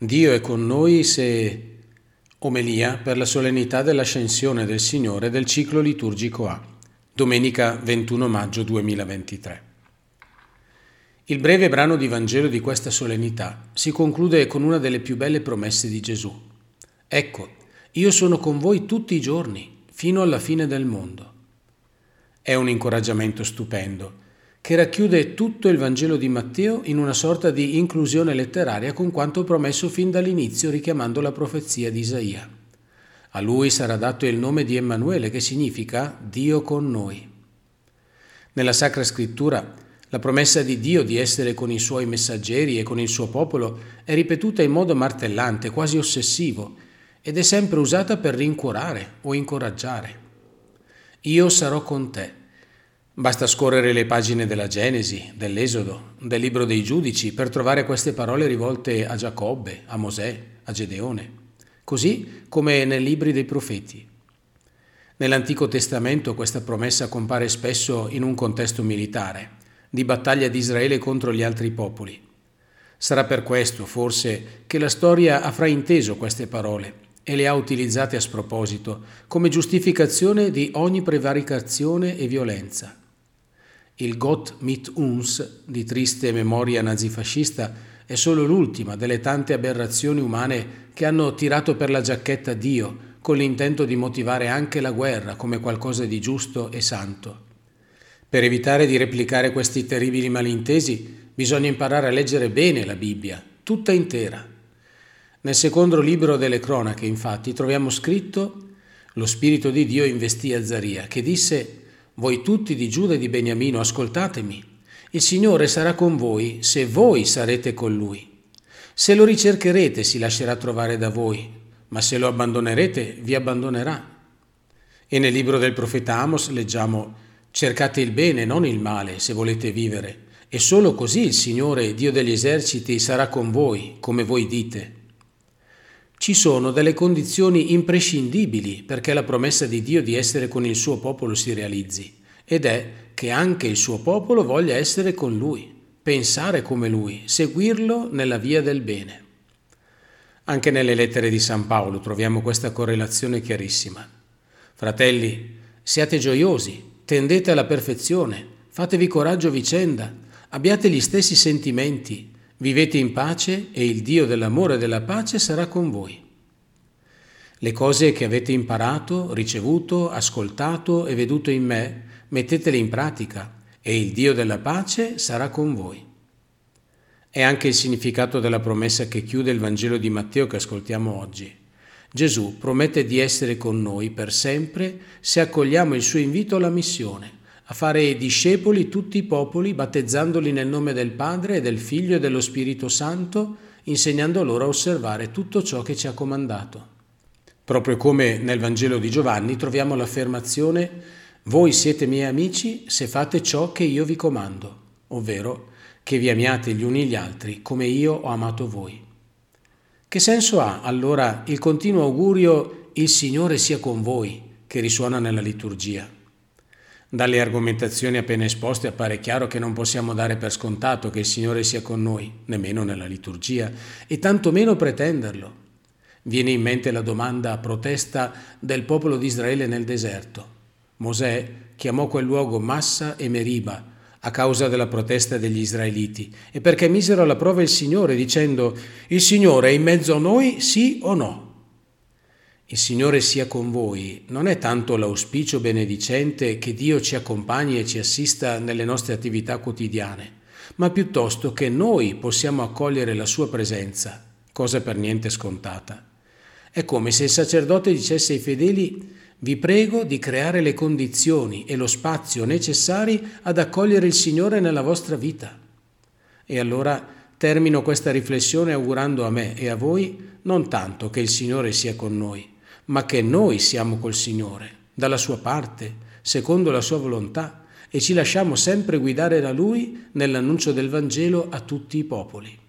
Dio è con noi se omelia per la solennità dell'ascensione del Signore del ciclo liturgico A, domenica 21 maggio 2023. Il breve brano di Vangelo di questa solennità si conclude con una delle più belle promesse di Gesù. Ecco, io sono con voi tutti i giorni, fino alla fine del mondo. È un incoraggiamento stupendo che racchiude tutto il Vangelo di Matteo in una sorta di inclusione letteraria con quanto promesso fin dall'inizio richiamando la profezia di Isaia. A lui sarà dato il nome di Emanuele che significa Dio con noi. Nella Sacra Scrittura la promessa di Dio di essere con i suoi messaggeri e con il suo popolo è ripetuta in modo martellante, quasi ossessivo, ed è sempre usata per rincuorare o incoraggiare. Io sarò con te Basta scorrere le pagine della Genesi, dell'Esodo, del libro dei giudici per trovare queste parole rivolte a Giacobbe, a Mosè, a Gedeone, così come nei libri dei profeti. Nell'Antico Testamento questa promessa compare spesso in un contesto militare, di battaglia di Israele contro gli altri popoli. Sarà per questo, forse, che la storia ha frainteso queste parole e le ha utilizzate a sproposito, come giustificazione di ogni prevaricazione e violenza. Il Gott mit uns di triste memoria nazifascista è solo l'ultima delle tante aberrazioni umane che hanno tirato per la giacchetta Dio con l'intento di motivare anche la guerra come qualcosa di giusto e santo. Per evitare di replicare questi terribili malintesi bisogna imparare a leggere bene la Bibbia, tutta intera. Nel secondo libro delle cronache, infatti, troviamo scritto Lo Spirito di Dio investì Azzaria, che disse voi tutti di Giuda e di Beniamino, ascoltatemi. Il Signore sarà con voi se voi sarete con Lui. Se lo ricercherete si lascerà trovare da voi, ma se lo abbandonerete vi abbandonerà. E nel libro del profeta Amos leggiamo cercate il bene, non il male, se volete vivere, e solo così il Signore, Dio degli eserciti, sarà con voi, come voi dite. Ci sono delle condizioni imprescindibili perché la promessa di Dio di essere con il suo popolo si realizzi, ed è che anche il suo popolo voglia essere con lui, pensare come lui, seguirlo nella via del bene. Anche nelle lettere di San Paolo troviamo questa correlazione chiarissima. Fratelli, siate gioiosi, tendete alla perfezione, fatevi coraggio vicenda, abbiate gli stessi sentimenti, Vivete in pace e il Dio dell'amore e della pace sarà con voi. Le cose che avete imparato, ricevuto, ascoltato e veduto in me, mettetele in pratica e il Dio della pace sarà con voi. È anche il significato della promessa che chiude il Vangelo di Matteo che ascoltiamo oggi. Gesù promette di essere con noi per sempre se accogliamo il suo invito alla missione a fare discepoli tutti i popoli, battezzandoli nel nome del Padre e del Figlio e dello Spirito Santo, insegnando loro a osservare tutto ciò che ci ha comandato. Proprio come nel Vangelo di Giovanni troviamo l'affermazione Voi siete miei amici se fate ciò che io vi comando, ovvero che vi amiate gli uni gli altri come io ho amato voi. Che senso ha allora il continuo augurio Il Signore sia con voi che risuona nella liturgia? Dalle argomentazioni appena esposte appare chiaro che non possiamo dare per scontato che il Signore sia con noi, nemmeno nella liturgia, e tantomeno pretenderlo. Viene in mente la domanda a protesta del popolo di Israele nel deserto. Mosè chiamò quel luogo Massa e Meriba a causa della protesta degli israeliti e perché misero alla prova il Signore dicendo il Signore è in mezzo a noi, sì o no? Il Signore sia con voi non è tanto l'auspicio benedicente che Dio ci accompagni e ci assista nelle nostre attività quotidiane, ma piuttosto che noi possiamo accogliere la sua presenza, cosa per niente scontata. È come se il sacerdote dicesse ai fedeli vi prego di creare le condizioni e lo spazio necessari ad accogliere il Signore nella vostra vita. E allora termino questa riflessione augurando a me e a voi non tanto che il Signore sia con noi, ma che noi siamo col Signore, dalla sua parte, secondo la sua volontà, e ci lasciamo sempre guidare da Lui nell'annuncio del Vangelo a tutti i popoli.